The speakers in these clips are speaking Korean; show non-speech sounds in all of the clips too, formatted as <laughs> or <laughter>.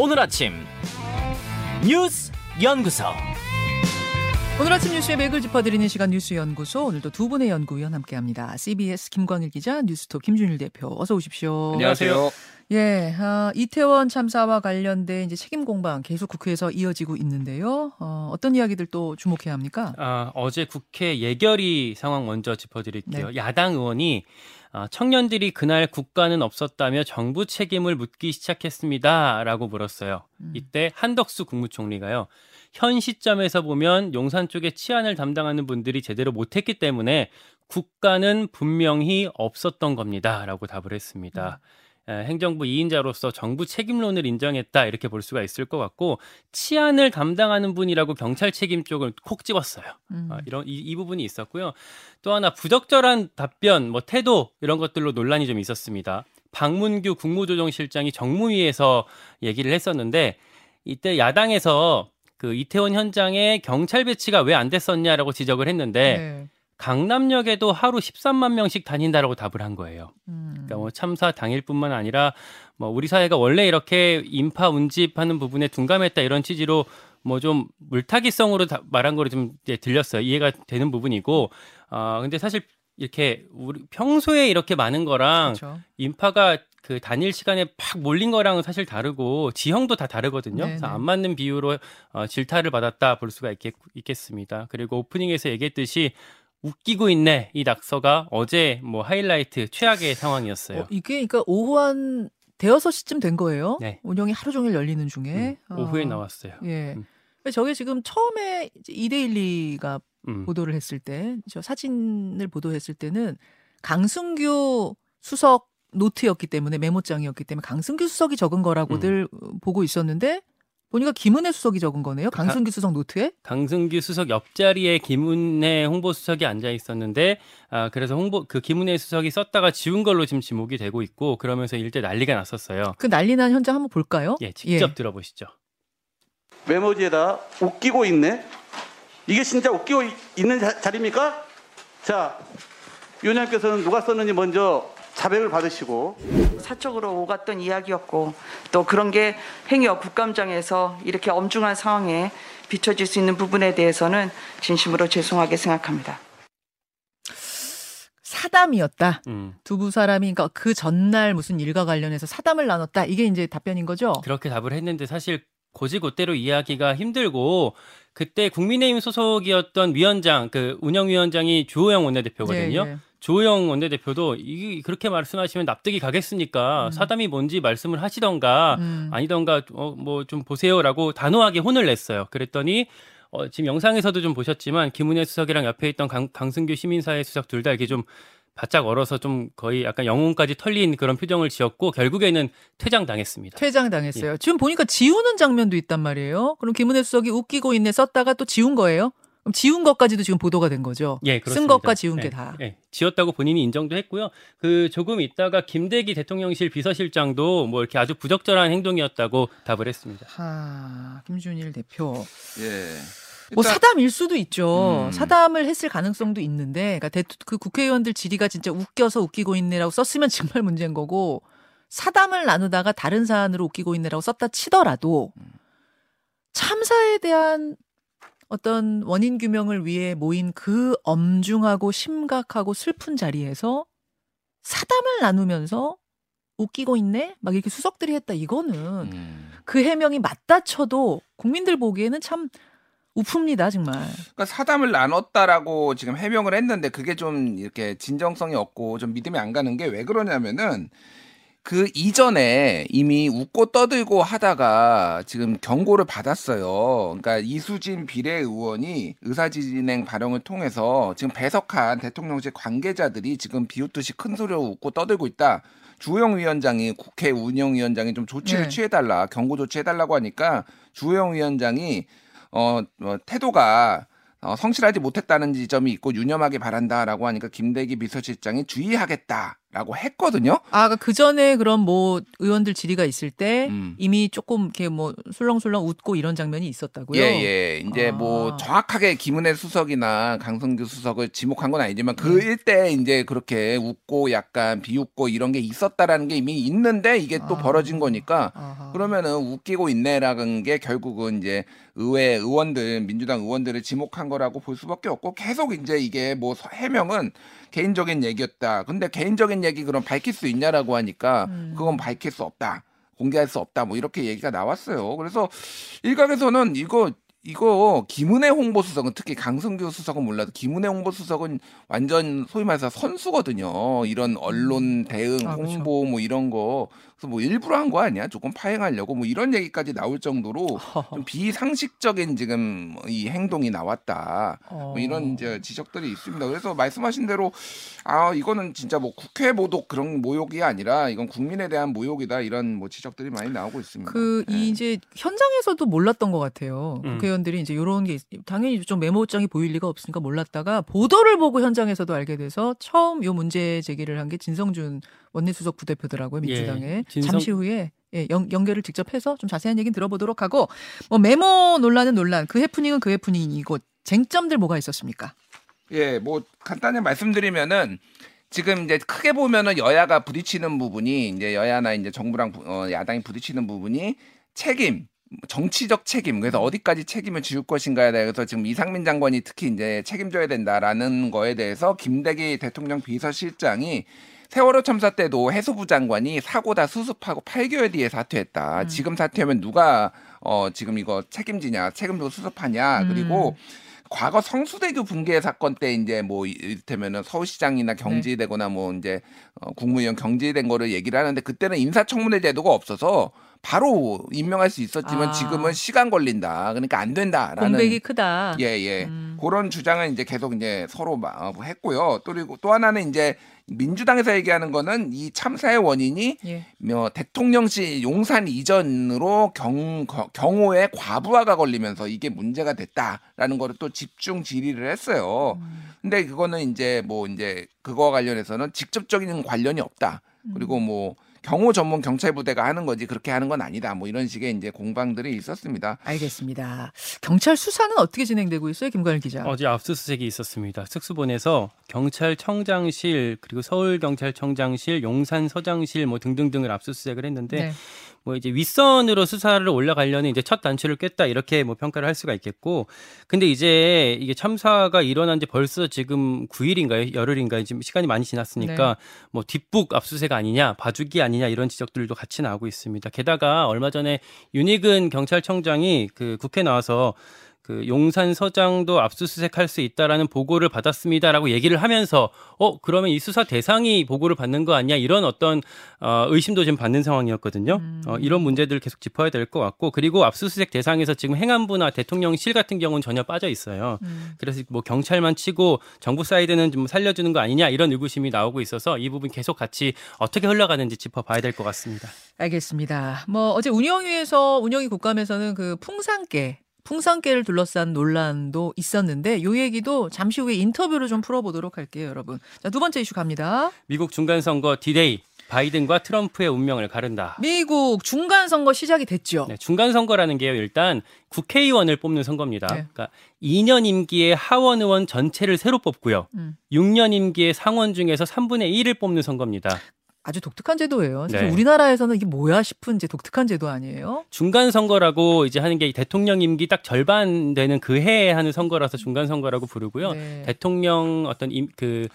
오늘 아침 뉴스 연구소. 오늘 아침 뉴스의 맥을 짚어드리는 시간 뉴스 연구소 오늘도 두 분의 연구위원 함께합니다. CBS 김광일 기자, 뉴스톱 김준일 대표 어서 오십시오. 안녕하세요. 예, 아, 이태원 참사와 관련된 이제 책임 공방 계속 국회에서 이어지고 있는데요. 어, 어떤 이야기들 또 주목해야 합니까? 아, 어제 국회 예결위 상황 먼저 짚어드릴게요. 네. 야당 의원이 아, 청년들이 그날 국가는 없었다며 정부 책임을 묻기 시작했습니다라고 물었어요. 음. 이때 한덕수 국무총리가요. 현 시점에서 보면 용산 쪽에 치안을 담당하는 분들이 제대로 못했기 때문에 국가는 분명히 없었던 겁니다라고 답을 했습니다. 에, 행정부 2인자로서 정부 책임론을 인정했다 이렇게 볼 수가 있을 것 같고 치안을 담당하는 분이라고 경찰 책임 쪽을 콕 집었어요. 음. 아, 이런 이, 이 부분이 있었고요. 또 하나 부적절한 답변, 뭐 태도 이런 것들로 논란이 좀 있었습니다. 박문규 국무조정실장이 정무위에서 얘기를 했었는데 이때 야당에서 그 이태원 현장에 경찰 배치가 왜 안 됐었냐라고 지적을 했는데 네. 강남역에도 하루 13만 명씩 다닌다라고 답을 한 거예요. 음. 그러니까 뭐 참사 당일뿐만 아니라 뭐 우리 사회가 원래 이렇게 인파 운집하는 부분에 둔감했다 이런 취지로 뭐 좀 물타기성으로 다- 말한 거로 좀 이제 들렸어요. 이해가 되는 부분이고 아 근데 사실 이렇게 우리 평소에 이렇게 많은 거랑 그렇죠. 인파가 그 단일 시간에 팍 몰린 거랑은 사실 다르고 지형도 다 다르거든요. 네네. 그래서 안 맞는 비유로 어, 질타를 받았다 볼 수가 있겠, 있겠습니다. 그리고 오프닝에서 얘기했듯이 웃기고 있네 이 낙서가 어제 뭐 하이라이트 최악의 상황이었어요. 어, 이게 그러니까 오후 한 대여섯 시쯤 된 거예요. 네. 운영이 하루 종일 열리는 중에 음, 오후에 어, 나왔어요. 예. 음. 저게 지금 처음에 이데일리가 음. 보도를 했을 때, 저 사진을 보도했을 때는 강승규 수석 노트였기 때문에 메모장이었기 때문에 강승규 수석이 적은 거라고들 음. 보고 있었는데 보니까 김은혜 수석이 적은 거네요. 강승규 수석 노트에. 강승규 수석 옆자리에 김은혜 홍보 수석이 앉아 있었는데 아 그래서 홍보 그 김은혜 수석이 썼다가 지운 걸로 지금 지목이 되고 있고 그러면서 일대 난리가 났었어요. 그 난리 난 현장 한번 볼까요? 예, 직접 들어보시죠. 메모지에다 웃기고 있네. 이게 진짜 웃기고 이- 있는 자, 자리입니까? 자, 위원장께서는 누가 썼는지 먼저 자백을 받으시고 사적으로 오갔던 이야기였고 또 그런 게 행여 국감장에서 이렇게 엄중한 상황에 비춰질 수 있는 부분에 대해서는 진심으로 죄송하게 생각합니다. 사담이었다. 음. 두부 사람이 그러니까 그 전날 무슨 일과 관련해서 사담을 나눴다. 이게 이제 답변인 거죠? 그렇게 답을 했는데 사실 고지고대로 이해하기가 힘들고 그때 국민의힘 소속이었던 위원장 그 운영위원장이 주호영 원내대표거든요. 예, 예. 주호영 원내대표도 이 그렇게 말씀하시면 납득이 가겠습니까? 음. 사담이 뭔지 말씀을 하시던가 음. 아니던가 어, 뭐 좀 보세요라고 단호하게 혼을 냈어요. 그랬더니 어, 지금 영상에서도 좀 보셨지만 김은혜 수석이랑 옆에 있던 강, 강승규 시민사회 수석 둘 다 이렇게 좀 바짝 얼어서 좀 거의 약간 영혼까지 털린 그런 표정을 지었고 결국에는 퇴장 당했습니다. 퇴장 당했어요. 예. 지금 보니까 지우는 장면도 있단 말이에요. 그럼 김은혜 수석이 웃기고 있네 썼다가 또 지운 거예요? 그럼 지운 것까지도 지금 보도가 된 거죠? 예, 쓴 그렇습니다. 것과 지운 예, 게 다. 예, 지었다고 본인이 인정도 했고요. 그 조금 있다가 김대기 대통령실 비서실장도 뭐 이렇게 아주 부적절한 행동이었다고 답을 했습니다. 하, 김준일 대표. 예. 뭐 일단- 사담일 수도 있죠. 음. 사담을 했을 가능성도 있는데, 그러니까 대, 그 국회의원들 질의가 진짜 웃겨서 웃기고 있네라고 썼으면 <laughs> 정말 문제인 거고, 사담을 나누다가 다른 사안으로 웃기고 있네라고 썼다 치더라도, 참사에 대한 어떤 원인 규명을 위해 모인 그 엄중하고 심각하고 슬픈 자리에서 사담을 나누면서 웃기고 있네? 막 이렇게 수석들이 했다. 이거는 음. 그 해명이 맞다 쳐도 국민들 보기에는 참 우픕니다, 정말. 그러니까 사담을 나눴다라고 지금 해명을 했는데 그게 좀 이렇게 진정성이 없고 좀 믿음이 안 가는 게 왜 그러냐면은 그 이전에 이미 웃고 떠들고 하다가 지금 경고를 받았어요. 그러니까 이수진 비례의원이 의사진행 발언을 통해서 지금 배석한 대통령실 관계자들이 지금 비웃듯이 큰 소리로 웃고 떠들고 있다. 주호영 위원장이 국회 운영위원장이 좀 조치를 네. 취해달라 경고 조치해달라고 하니까 주호영 위원장이 어, 어, 태도가 어, 성실하지 못했다는 지점이 있고 유념하기 바란다라고 하니까 김대기 비서실장이 주의하겠다 라고 했거든요. 아, 그 전에 그럼 뭐 의원들 질의가 있을 때 음. 이미 조금 이렇게 뭐 술렁술렁 웃고 이런 장면이 있었다고요? 예, 예. 이제 아. 뭐 정확하게 김은혜 수석이나 강성규 수석을 지목한 건 아니지만 그 네. 일대 이제 그렇게 웃고 약간 비웃고 이런 게 있었다라는 게 이미 있는데 이게 또 아. 벌어진 거니까 아하. 그러면은 웃기고 있네라는 게 결국은 이제 의회 의원들 민주당 의원들을 지목한 거라고 볼 수밖에 없고 계속 이제 이게 뭐 서- 해명은 개인적인 얘기였다. 근데 개인적인 얘기 그럼 밝힐 수 있냐라고 하니까 음. 그건 밝힐 수 없다. 공개할 수 없다. 뭐 이렇게 얘기가 나왔어요. 그래서 일각에서는 이거 이거 김은혜 홍보수석은 특히 강성규 수석은 몰라도 김은혜 홍보수석은 완전 소위 말해서 선수거든요. 이런 언론 대응, 아, 그렇죠. 홍보 뭐 이런 거. 그래서 뭐 일부러 한 거 아니야? 조금 파행하려고 뭐 이런 얘기까지 나올 정도로 <laughs> 좀 비상식적인 지금 이 행동이 나왔다. 어. 뭐 이런 이제 지적들이 있습니다. 그래서 말씀하신 대로 아 이거는 진짜 뭐 국회 모독 그런 모욕이 아니라 이건 국민에 대한 모욕이다 이런 뭐 지적들이 많이 나오고 있습니다. 그 네. 이제 현장에서도 몰랐던 것 같아요. 음. 국회의원들이 이제 이런 게 있- 당연히 좀 메모장이 보일 리가 없으니까 몰랐다가 보도를 보고 현장에서도 알게 돼서 처음 요 문제 제기를 한 게 진성준 원내수석 부대표더라고요 민주당에 예, 진성- 잠시 후에 예, 연, 연결을 직접 해서 좀 자세한 얘기는 들어보도록 하고 뭐 메모 논란은 논란 그 해프닝은 그 해프닝이고 쟁점들 뭐가 있었습니까? 예, 뭐 간단히 말씀드리면은 지금 이제 크게 보면은 여야가 부딪히는 부분이 이제 여야나 이제 정부랑 부- 어, 야당이 부딪히는 부분이 책임 정치적 책임 그래서 어디까지 책임을 지울 것인가에 대해서 지금 이상민 장관이 특히 이제 책임져야 된다라는 거에 대해서 김대기 대통령 비서실장이 세월호 참사 때도 해수부 장관이 사고 다 수습하고 8개월 뒤에 사퇴했다. 음. 지금 사퇴하면 누가 어 지금 이거 책임지냐, 책임도 수습하냐. 음. 그리고 과거 성수대교 붕괴 사건 때 이제 뭐 이를테면은 서울시장이나 네. 경질되거나 뭐 이제 어, 국무위원 경질된 거를 얘기를 하는데 그때는 인사청문회 제도가 없어서 바로 임명할 수 있었지만 아. 지금은 시간 걸린다. 그러니까 안 된다라는 공백이 크다. 예, 예. 음. 그런 주장을 이제 계속 이제 서로 마- 어, 했고요. 또 그리고 또 하나는 이제 민주당에서 얘기하는 거는 이 참사의 원인이 예. 뭐 대통령실 용산 이전으로 경, 거- 경호의 과부하가 걸리면서 이게 문제가 됐다라는 거를 또 집중 질의를 했어요. 음. 근데 그거는 이제 뭐 이제 그거와 관련해서는 직접적인 관련이 없다. 음. 그리고 뭐 경호 전문 경찰 부대가 하는 거지 그렇게 하는 건 아니다. 뭐 이런 식의 이제 공방들이 있었습니다. 알겠습니다. 경찰 수사는 어떻게 진행되고 있어요, 김관일 기자? 어제 압수수색이 있었습니다. 특수본에서 경찰청장실 그리고 서울경찰청장실, 용산서장실 뭐 등등등을 압수수색을 했는데 네. 뭐 이제 윗선으로 수사를 올라가려는 이제 첫 단추를 꿰다 이렇게 뭐 평가를 할 수가 있겠고 근데 이제 이게 참사가 일어난 지 벌써 지금 9일인가요? 열흘인가요? 지금 시간이 많이 지났으니까 뭐 뒷북 압수수색 아니냐, 봐주기 아니냐 이런 지적들도 같이 나오고 있습니다. 게다가 얼마 전에 윤희근 경찰청장이 그 국회 나와서 그 용산 서장도 압수수색할 수 있다라는 보고를 받았습니다라고 얘기를 하면서 어 그러면 이 수사 대상이 보고를 받는 거 아니야 이런 어떤 어, 의심도 지금 받는 상황이었거든요. 음. 어, 이런 문제들 계속 짚어야 될 것 같고 그리고 압수수색 대상에서 지금 행안부나 대통령실 같은 경우는 전혀 빠져 있어요. 음. 그래서 뭐 경찰만 치고 정부 사이드는 좀 살려주는 거 아니냐 이런 의구심이 나오고 있어서 이 부분 계속 같이 어떻게 흘러가는지 짚어봐야 될 것 같습니다. 알겠습니다. 뭐 어제 운영위에서 운영위 국감에서는 그 풍산깨 풍산개를 둘러싼 논란도 있었는데 요 얘기도 잠시 후에 인터뷰를 좀 풀어보도록 할게요, 여러분. 자, 두 번째 이슈 갑니다. 미국 중간 선거 디데이 바이든과 트럼프의 운명을 가른다. 미국 중간 선거 시작이 됐죠. 네, 중간 선거라는 게요. 일단 국회의원을 뽑는 선거입니다. 네. 그러니까 2년 임기의 하원 의원 전체를 새로 뽑고요. 음. 6년 임기의 상원 중에서 3분의 1을 뽑는 선거입니다. 아주 독특한 제도예요. 사실 네. 우리나라에서는 이게 뭐야 싶은 이제 독특한 제도 아니에요? 중간 선거라고 이제 하는 게 대통령 임기 딱 절반 되는 그 해에 하는 선거라서 중간 선거라고 부르고요. 네. 대통령 어떤 임, 그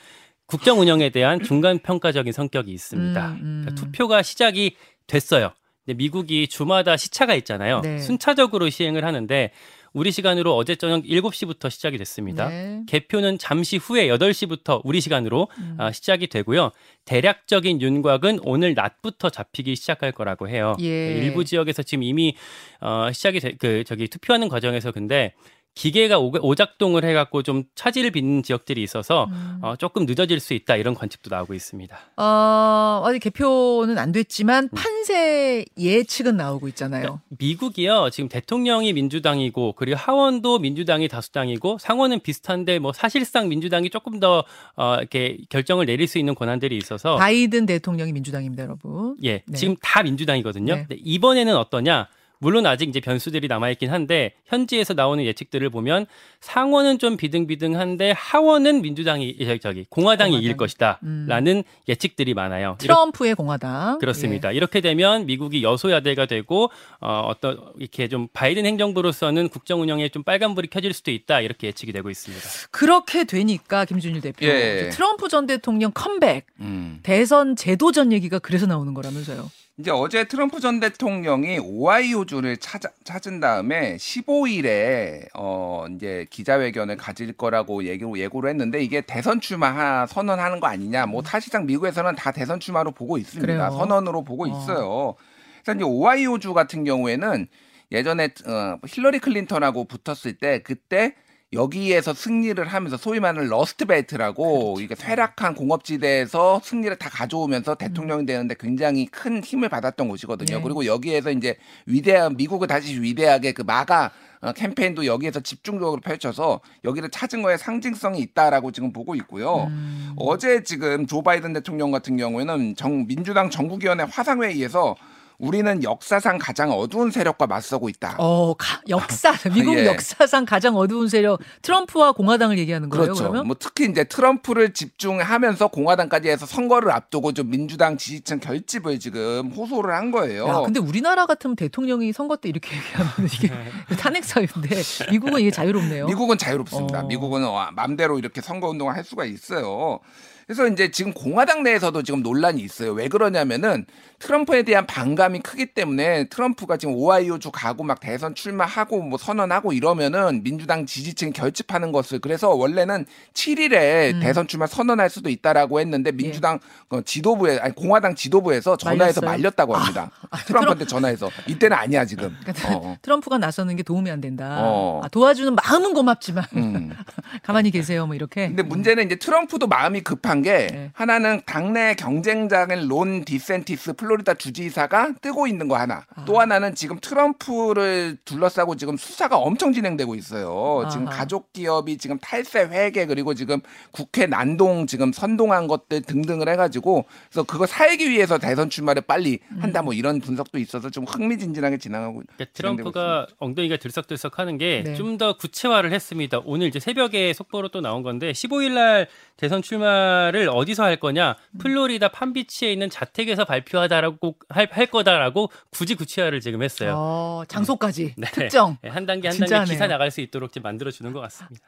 국정 운영에 대한 중간 평가적인 성격이 있습니다. 음, 음. 그러니까 투표가 시작이 됐어요. 근데 미국이 주마다 시차가 있잖아요. 네. 순차적으로 시행을 하는데 우리 시간으로 어제 저녁 7시부터 시작이 됐습니다. 네. 개표는 잠시 후에 8시부터 우리 시간으로 음. 아, 시작이 되고요. 대략적인 윤곽은 오늘 낮부터 잡히기 시작할 거라고 해요. 예. 일부 지역에서 지금 이미 어, 시작이 돼, 그 저기 투표하는 과정에서 근데 기계가 오- 오작동을 해갖고 좀 차질을 빚는 지역들이 있어서 음. 어, 조금 늦어질 수 있다 이런 관측도 나오고 있습니다. 어, 아직 개표는 안 음. 됐지만 판세 예측은 나오고 있잖아요. 미국이요 지금 대통령이 민주당이고 그리고 하원도 민주당이 다수당이고 상원은 비슷한데 뭐 사실상 민주당이 조금 더 어, 이렇게 결정을 내릴 수 있는 권한들이 있어서 바이든 대통령이 민주당입니다, 여러분. 예 네. 지금 다 민주당이거든요. 네. 이번에는 어떠냐? 물론 아직 이제 변수들이 남아있긴 한데 현지에서 나오는 예측들을 보면 상원은 좀 비등비등한데 하원은 민주당이 저기, 저기 공화당이 이길 공화당이. 것이다라는 예측들이 많아요. 트럼프의 공화당. 그렇습니다. 이렇게 되면 미국이 여소야대가 되고 어, 어떤 이렇게 좀 바이든 행정부로서는 국정 운영에 좀 빨간불이 켜질 수도 있다 이렇게 예측이 되고 있습니다. 예. 그렇게 되니까 김준일 대표 예. 트럼프 전 대통령 컴백 음. 대선 제도전 얘기가 그래서 나오는 거라면서요. 이제 어제 트럼프 전 대통령이 오하이오주를 찾아, 찾은 다음에 15일에 어 이제 기자회견을 가질 거라고 얘기로 예고를 했는데 이게 대선 출마 선언하는 거 아니냐. 뭐 사실상 미국에서는 다 대선 출마로 보고 있습니다. 그래요? 선언으로 보고 어. 있어요. 그래서 이제 오하이오주 같은 경우에는 예전에 어, 힐러리 클린턴하고 붙었을 때 그때 여기에서 승리를 하면서 소위 말하는 Rust Belt라고 이게 쇠락한 공업지대에서 승리를 다 가져오면서 대통령이 되는데 굉장히 큰 힘을 받았던 곳이거든요. 네. 그리고 여기에서 이제 위대한 미국을 다시 위대하게 그 마가 어, 캠페인도 여기에서 집중적으로 펼쳐서 여기를 찾은 거에 상징성이 있다라고 지금 보고 있고요. 음. 어제 지금 조 바이든 대통령 같은 경우에는 정, 민주당 전국위원회 화상회의에서 우리는 역사상 가장 어두운 세력과 맞서고 있다. 어, 가- 역사 <laughs> 미국 예. 역사상 가장 어두운 세력 트럼프와 공화당을 얘기하는 거예요. 그렇죠. 그러면 뭐 특히 이제 트럼프를 집중하면서 공화당까지 해서 선거를 앞두고 좀 민주당 지지층 결집을 지금 호소를 한 거예요. 야, 근데 우리나라 같으면 대통령이 선거 때 이렇게 <laughs> 얘기하면 이게 <laughs> 탄핵 사유인데 미국은 이게 자유롭네요. 미국은 자유롭습니다. 어. 미국은 어, 맘대로 이렇게 선거 운동을 할 수가 있어요. 그래서 이제 지금 공화당 내에서도 지금 논란이 있어요. 왜 그러냐면은 트럼프에 대한 반감이 크기 때문에 트럼프가 지금 오하이오주 가고 막 대선 출마하고 뭐 선언하고 이러면은 민주당 지지층 결집하는 것을 그래서 원래는 7일에 음. 대선 출마 선언할 수도 있다라고 했는데 민주당 어, 지도부에 아니 공화당 지도부에서 전화해서? 말렸다고 합니다. 트럼프한테 전화해서 이때는 아니야 지금. 그러니까 어. 트럼프가 나서는 게 도움이 안 된다. 어. 아, 도와주는 마음은 고맙지만 음. <laughs> 가만히 계세요, 뭐 이렇게. 근데 문제는 이제 트럼프도 마음이 급한 게 네. 하나는 당내 경쟁자인 론 디샌티스 플로리다 주지사가 뜨고 있는 거 하나. 아. 또 하나는 지금 트럼프를 둘러싸고 지금 수사가 엄청 진행되고 있어요. 지금 아하. 가족 기업이 지금 탈세 회계 그리고 지금 국회 난동 지금 선동한 것들 등등을 해가지고 그래서 그거 살기 위해서 대선 출마를 빨리 한다 뭐 이런 분석도 있어서 좀 흥미진진하게 진행하고 그러니까 트럼프가 엉덩이가 들썩들썩하는 게 네. 좀더 구체화를 했습니다. 오늘 이제 새벽에 속보로 또 나온 건데 15일 날 대선 출마를 어디서 할 거냐? 플로리다 판비치에 있는 자택에서 발표하다 라고 할, 할 거다라고 굳이 구체화를 지금 했어요. 어, 장소까지 네. 특정. 네, 한 단계 한 단계 기사 하네요. 나갈 수 있도록 지금 만들어 주는 것 같습니다.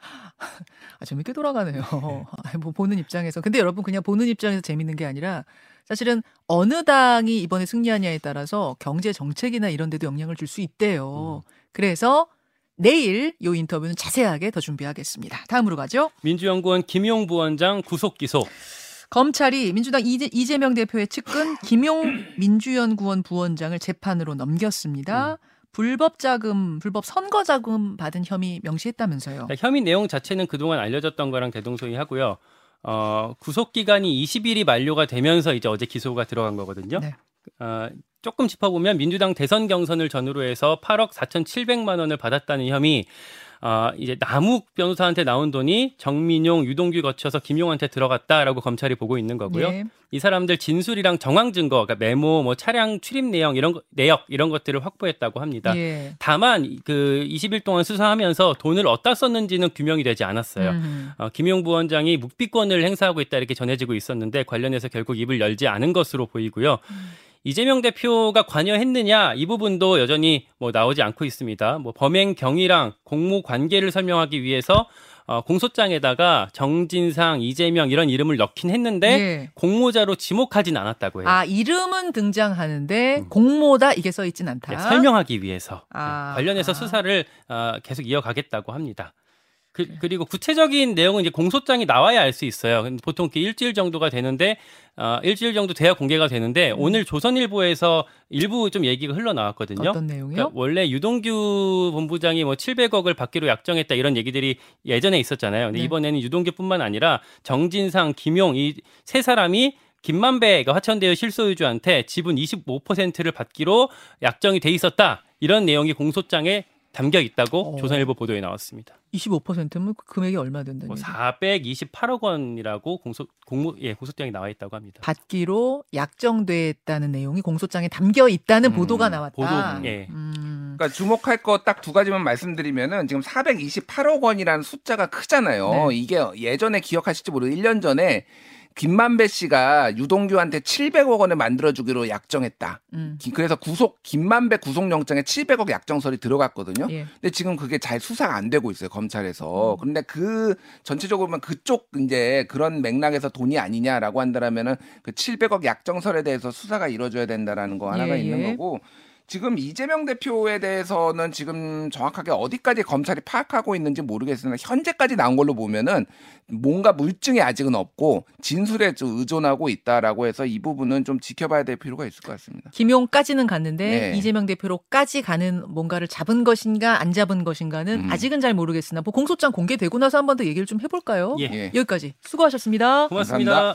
아, 재밌게 돌아가네요. <laughs> <laughs> 아, 뭐 보는 입장에서. 근데 여러분 그냥 보는 입장에서 재밌는 게 아니라 사실은 어느 당이 이번에 승리하냐에 따라서 경제 정책이나 이런 데도 영향을 줄 수 있대요. 그래서 내일 요 인터뷰는 자세하게 더 준비하겠습니다. 다음으로 가죠. 민주연구원 김용 부원장 구속 기소. 검찰이 민주당 이재, 이재명 대표의 측근 김용 민주연구원 부원장을 재판으로 넘겼습니다. 불법 자금, 불법 선거 자금 받은 혐의 명시했다면서요. 그러니까 혐의 내용 자체는 그동안 알려졌던 거랑 대동소이하고요. 어, 구속 기간이 20일이 만료가 되면서 이제 어제 기소가 들어간 거거든요. 네. 어, 조금 짚어보면 민주당 대선 경선을 전후로 해서 8억 4,700만 원을 받았다는 혐의. 어, 이제 남욱 변호사한테 나온 돈이 정민용, 유동규 거쳐서 김용한테 들어갔다라고 검찰이 보고 있는 거고요. 예. 이 사람들 진술이랑 정황 증거, 그러니까 메모, 뭐 차량 출입 내용 이런 거, 내역 이런 것들을 확보했다고 합니다. 예. 다만 그 20일 동안 수사하면서 돈을 어디다 썼는지는 규명이 되지 않았어요. 음. 어, 김용 부원장이 묵비권을 행사하고 있다 이렇게 전해지고 있었는데 관련해서 결국 입을 열지 않은 것으로 보이고요. 이재명 대표가 관여했느냐 이 부분도 여전히 뭐 나오지 않고 있습니다. 뭐 범행 경위랑 공모 관계를 설명하기 위해서 어, 공소장에다가 정진상, 이재명 이런 이름을 넣긴 했는데 예. 공모자로 지목하진 않았다고 해요. 아 이름은 등장하는데 음. 공모다 이게 써 있진 않다. 네, 설명하기 위해서 아. 네, 관련해서 아. 수사를 어, 계속 이어가겠다고 합니다. 그, 그리고 구체적인 내용은 이제 공소장이 나와야 알 수 있어요. 보통 이렇게 일주일 정도가 되는데 어, 일주일 정도 돼야 공개가 되는데 음. 오늘 조선일보에서 일부 좀 얘기가 흘러나왔거든요. 어떤 내용이요? 그러니까 원래 유동규 본부장이 뭐 700억을 받기로 약정했다 이런 얘기들이 예전에 있었잖아요. 근데 네. 이번에는 유동규뿐만 아니라 정진상, 김용 이 세 사람이 김만배가 화천대유 실소유주한테 지분 25%를 받기로 약정이 돼 있었다. 이런 내용이 공소장에 담겨 있다고 어. 조선일보 보도에 나왔습니다. 25%면 그 금액이 얼마 된다는 뭐 얘기? 428억 원이라고 공소 공모 예 공소장에 나와 있다고 합니다. 받기로 약정됐다는 내용이 공소장에 담겨 있다는 음, 보도가 나왔다. 보도 예. 음. 그러니까 주목할 거 딱 두 가지만 말씀드리면은 지금 428억 원이라는 숫자가 크잖아요. 네. 이게 예전에 기억하실지 모르 1년 전에 김만배 씨가 유동규한테 700억 원을 만들어 주기로 약정했다. 음. 기- 그래서 구속 김만배 구속영장에 700억 약정설이 들어갔거든요. 예. 근데 지금 그게 잘 수사가 안 되고 있어요 검찰에서. 음. 그런데 그 전체적으로 보면 그쪽 이제 그런 맥락에서 돈이 아니냐라고 한다라면은 그 700억 약정설에 대해서 수사가 이루어져야 된다라는 거 하나가 예, 있는 예. 거고. 지금 이재명 대표에 대해서는 지금 정확하게 어디까지 검찰이 파악하고 있는지 모르겠으나 현재까지 나온 걸로 보면은 뭔가 물증이 아직은 없고 진술에 좀 의존하고 있다라고 해서 이 부분은 좀 지켜봐야 될 필요가 있을 것 같습니다. 김용까지는 갔는데 네. 이재명 대표로까지 가는 뭔가를 잡은 것인가 안 잡은 것인가는 음. 아직은 잘 모르겠으나 뭐 공소장 공개되고 나서 한 번 더 얘기를 좀 해볼까요? 예. 예. 여기까지 수고하셨습니다. 고맙습니다.